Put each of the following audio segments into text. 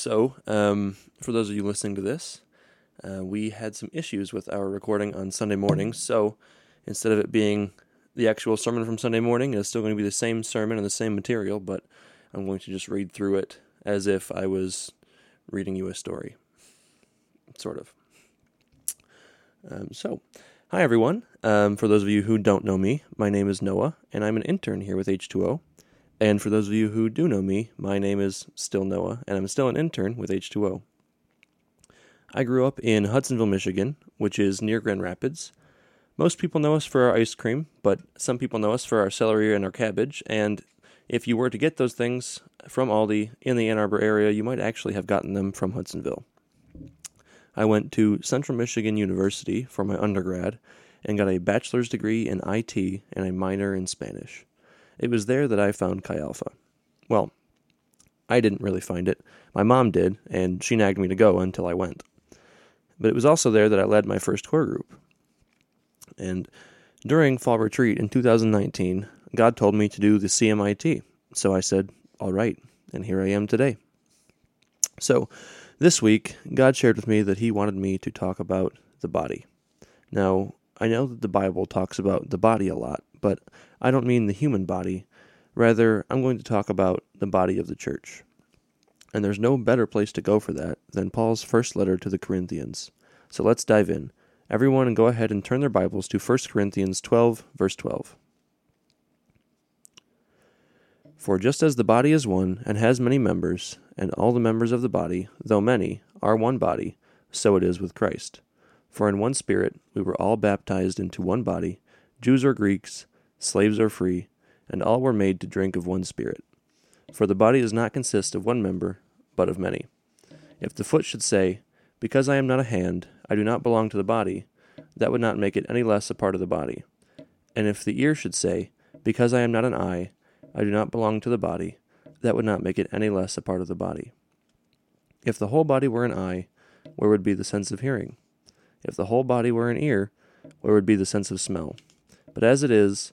So, um, for those of you listening to this, uh, we had some issues with our recording on Sunday morning. So, instead of it being the actual sermon from Sunday morning, it's still going to be the same sermon and the same material, but I'm going to just read through it as if I was reading you a story. Sort of. Um, so, hi everyone. Um, for those of you who don't know me, my name is Noah, and I'm an intern here with H2O. And for those of you who do know me, my name is still Noah, and I'm still an intern with H2O. I grew up in Hudsonville, Michigan, which is near Grand Rapids. Most people know us for our ice cream, but some people know us for our celery and our cabbage. And if you were to get those things from Aldi in the Ann Arbor area, you might actually have gotten them from Hudsonville. I went to Central Michigan University for my undergrad and got a bachelor's degree in IT and a minor in Spanish. It was there that I found Chi Alpha. Well, I didn't really find it. My mom did, and she nagged me to go until I went. But it was also there that I led my first core group. And during fall retreat in 2019, God told me to do the CMIT. So I said, All right, and here I am today. So this week, God shared with me that He wanted me to talk about the body. Now, I know that the Bible talks about the body a lot, but I don't mean the human body. Rather, I'm going to talk about the body of the church. And there's no better place to go for that than Paul's first letter to the Corinthians. So let's dive in. Everyone, go ahead and turn their Bibles to 1 Corinthians 12, verse 12. For just as the body is one and has many members, and all the members of the body, though many, are one body, so it is with Christ. For in one Spirit we were all baptized into one body, Jews or Greeks, slaves are free, and all were made to drink of one Spirit. For the body does not consist of one member, but of many. If the foot should say, Because I am not a hand, I do not belong to the body, that would not make it any less a part of the body. And if the ear should say, Because I am not an eye, I do not belong to the body, that would not make it any less a part of the body. If the whole body were an eye, where would be the sense of hearing? If the whole body were an ear, where would be the sense of smell? But as it is,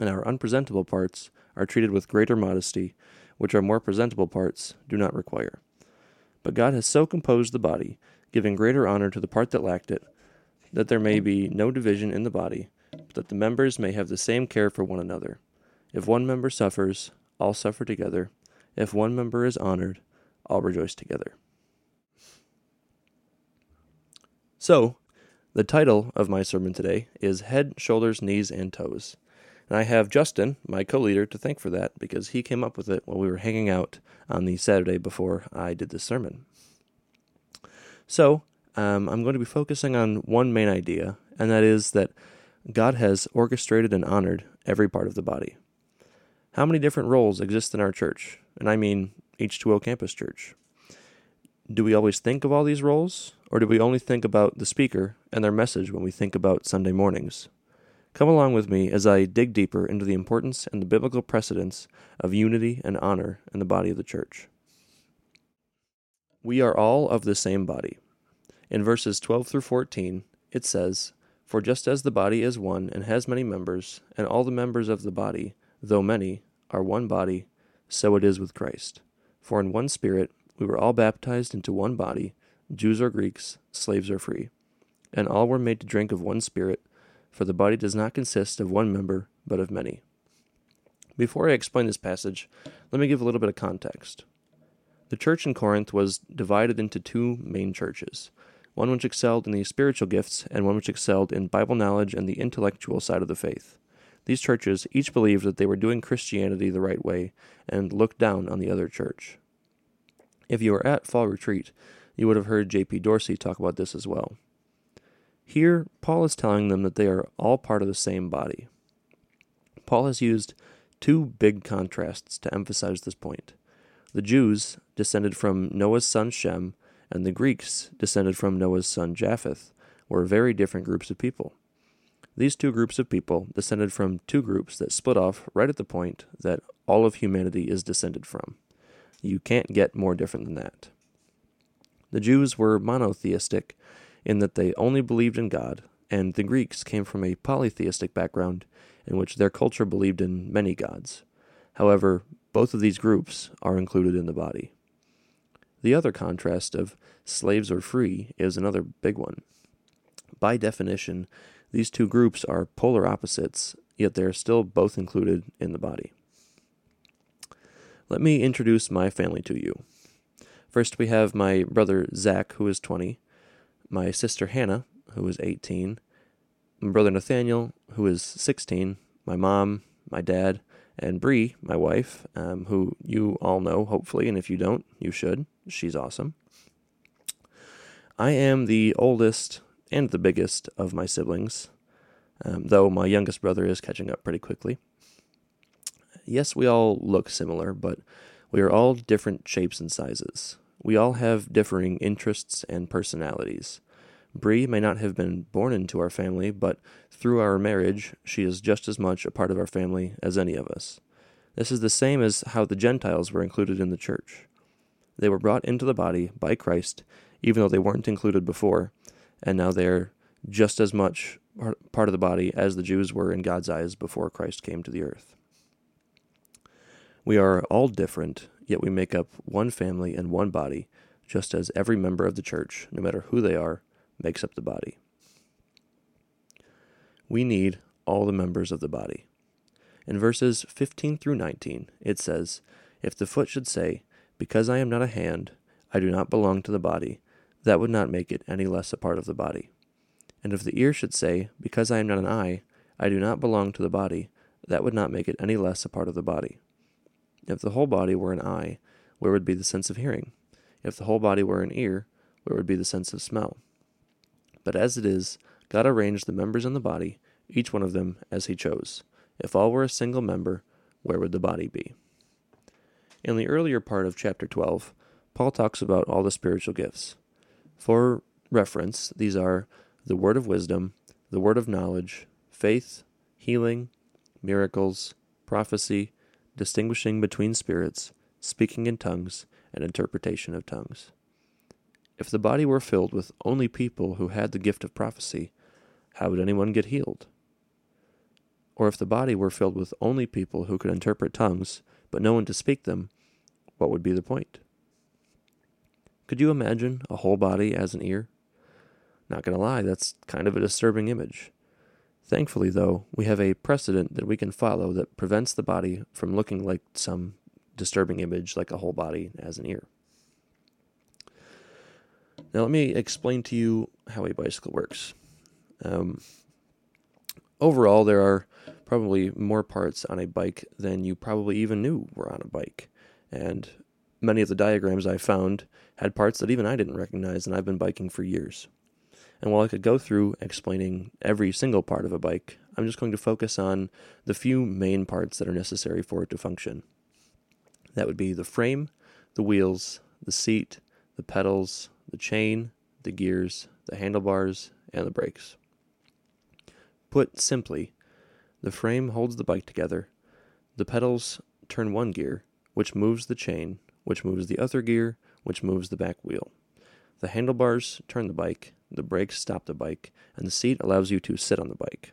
And our unpresentable parts are treated with greater modesty, which our more presentable parts do not require. But God has so composed the body, giving greater honor to the part that lacked it, that there may be no division in the body, but that the members may have the same care for one another. If one member suffers, all suffer together. If one member is honored, all rejoice together. So, the title of my sermon today is Head, Shoulders, Knees, and Toes. And I have Justin, my co leader, to thank for that because he came up with it while we were hanging out on the Saturday before I did this sermon. So, um, I'm going to be focusing on one main idea, and that is that God has orchestrated and honored every part of the body. How many different roles exist in our church? And I mean H2O Campus Church. Do we always think of all these roles, or do we only think about the speaker and their message when we think about Sunday mornings? Come along with me as I dig deeper into the importance and the biblical precedence of unity and honor in the body of the church. We are all of the same body. In verses 12 through 14, it says, For just as the body is one and has many members, and all the members of the body, though many, are one body, so it is with Christ. For in one Spirit we were all baptized into one body, Jews or Greeks, slaves or free, and all were made to drink of one Spirit for the body does not consist of one member, but of many. Before I explain this passage, let me give a little bit of context. The church in Corinth was divided into two main churches one which excelled in the spiritual gifts, and one which excelled in Bible knowledge and the intellectual side of the faith. These churches each believed that they were doing Christianity the right way and looked down on the other church. If you were at Fall Retreat, you would have heard J.P. Dorsey talk about this as well. Here, Paul is telling them that they are all part of the same body. Paul has used two big contrasts to emphasize this point. The Jews, descended from Noah's son Shem, and the Greeks, descended from Noah's son Japheth, were very different groups of people. These two groups of people descended from two groups that split off right at the point that all of humanity is descended from. You can't get more different than that. The Jews were monotheistic in that they only believed in God, and the Greeks came from a polytheistic background in which their culture believed in many gods. However, both of these groups are included in the body. The other contrast of slaves or free is another big one. By definition, these two groups are polar opposites, yet they are still both included in the body. Let me introduce my family to you. First, we have my brother Zach, who is 20, my sister Hannah, who is 18, my brother Nathaniel, who is 16, my mom, my dad, and Bree, my wife, um, who you all know, hopefully, and if you don't, you should. She's awesome. I am the oldest and the biggest of my siblings, um, though my youngest brother is catching up pretty quickly. Yes, we all look similar, but we are all different shapes and sizes. We all have differing interests and personalities. Bree may not have been born into our family, but through our marriage, she is just as much a part of our family as any of us. This is the same as how the Gentiles were included in the church. They were brought into the body by Christ, even though they weren't included before, and now they're just as much part of the body as the Jews were in God's eyes before Christ came to the earth. We are all different, yet we make up one family and one body, just as every member of the church, no matter who they are, makes up the body. We need all the members of the body. In verses 15 through 19, it says, If the foot should say, Because I am not a hand, I do not belong to the body, that would not make it any less a part of the body. And if the ear should say, Because I am not an eye, I do not belong to the body, that would not make it any less a part of the body. If the whole body were an eye, where would be the sense of hearing? If the whole body were an ear, where would be the sense of smell? But as it is, God arranged the members in the body, each one of them as he chose. If all were a single member, where would the body be? In the earlier part of chapter 12, Paul talks about all the spiritual gifts. For reference, these are the word of wisdom, the word of knowledge, faith, healing, miracles, prophecy, distinguishing between spirits, speaking in tongues, and interpretation of tongues. If the body were filled with only people who had the gift of prophecy, how would anyone get healed? Or if the body were filled with only people who could interpret tongues, but no one to speak them, what would be the point? Could you imagine a whole body as an ear? Not to lie, that's kind of a disturbing image. Thankfully, though, we have a precedent that we can follow that prevents the body from looking like some disturbing image like a whole body as an ear. Now, let me explain to you how a bicycle works. Um, overall, there are probably more parts on a bike than you probably even knew were on a bike. And many of the diagrams I found had parts that even I didn't recognize, and I've been biking for years. And while I could go through explaining every single part of a bike, I'm just going to focus on the few main parts that are necessary for it to function. That would be the frame, the wheels, the seat, the pedals, the chain, the gears, the handlebars, and the brakes. Put simply, the frame holds the bike together, the pedals turn one gear, which moves the chain, which moves the other gear, which moves the back wheel. The handlebars turn the bike, the brakes stop the bike, and the seat allows you to sit on the bike.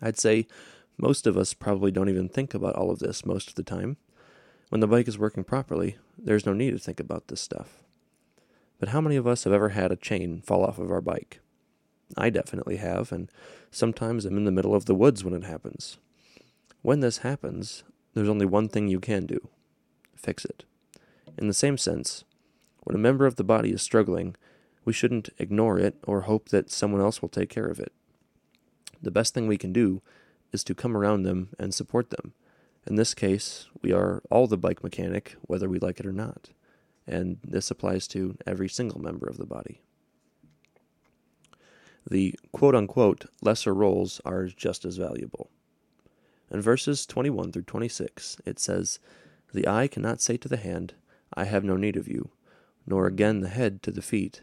I'd say most of us probably don't even think about all of this most of the time. When the bike is working properly, there's no need to think about this stuff. But how many of us have ever had a chain fall off of our bike? I definitely have, and sometimes I'm in the middle of the woods when it happens. When this happens, there's only one thing you can do fix it. In the same sense, when a member of the body is struggling, we shouldn't ignore it or hope that someone else will take care of it. The best thing we can do is to come around them and support them. In this case, we are all the bike mechanic, whether we like it or not and this applies to every single member of the body. The quote unquote lesser roles are just as valuable. In verses 21 through 26, it says, The eye cannot say to the hand, I have no need of you, nor again the head to the feet,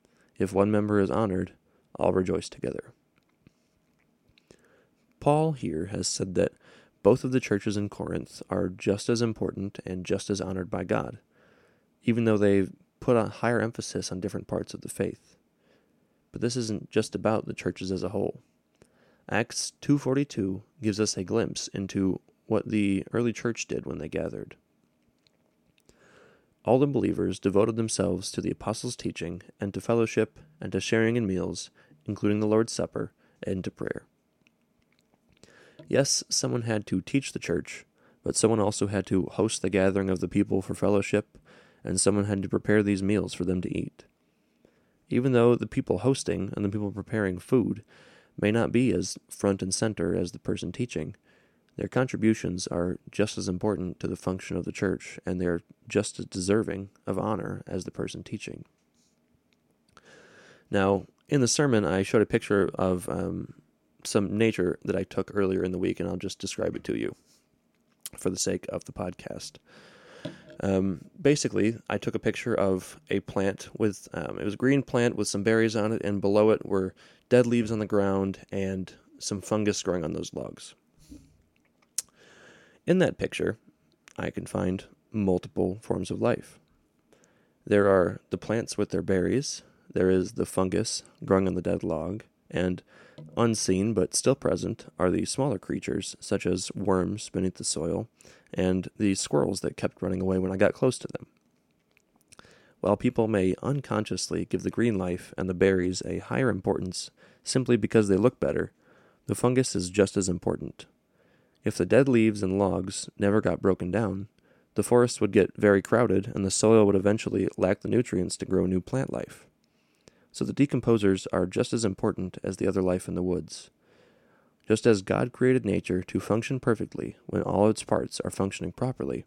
If one member is honored, all rejoice together. Paul here has said that both of the churches in Corinth are just as important and just as honored by God, even though they've put a higher emphasis on different parts of the faith. But this isn't just about the churches as a whole. Acts 2:42 gives us a glimpse into what the early church did when they gathered. All the believers devoted themselves to the apostles' teaching and to fellowship and to sharing in meals, including the Lord's Supper, and to prayer. Yes, someone had to teach the church, but someone also had to host the gathering of the people for fellowship, and someone had to prepare these meals for them to eat. Even though the people hosting and the people preparing food may not be as front and center as the person teaching, their contributions are just as important to the function of the church, and they are just as deserving of honor as the person teaching. Now, in the sermon, I showed a picture of um, some nature that I took earlier in the week, and I'll just describe it to you for the sake of the podcast. Um, basically, I took a picture of a plant with um, it was a green plant with some berries on it, and below it were dead leaves on the ground and some fungus growing on those logs. In that picture, I can find multiple forms of life. There are the plants with their berries, there is the fungus growing on the dead log, and unseen but still present are the smaller creatures, such as worms beneath the soil, and the squirrels that kept running away when I got close to them. While people may unconsciously give the green life and the berries a higher importance simply because they look better, the fungus is just as important. If the dead leaves and logs never got broken down, the forest would get very crowded and the soil would eventually lack the nutrients to grow new plant life. So the decomposers are just as important as the other life in the woods. Just as God created nature to function perfectly when all its parts are functioning properly,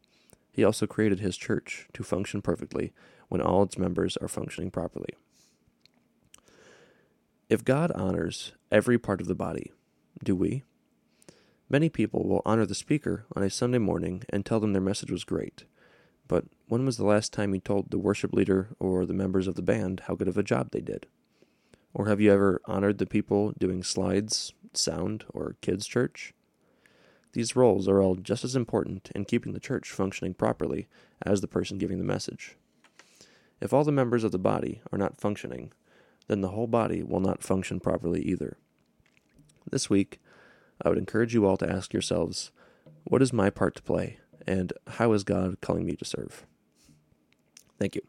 He also created His church to function perfectly when all its members are functioning properly. If God honors every part of the body, do we? Many people will honor the speaker on a Sunday morning and tell them their message was great. But when was the last time you told the worship leader or the members of the band how good of a job they did? Or have you ever honored the people doing slides, sound, or kids' church? These roles are all just as important in keeping the church functioning properly as the person giving the message. If all the members of the body are not functioning, then the whole body will not function properly either. This week, I would encourage you all to ask yourselves what is my part to play, and how is God calling me to serve? Thank you.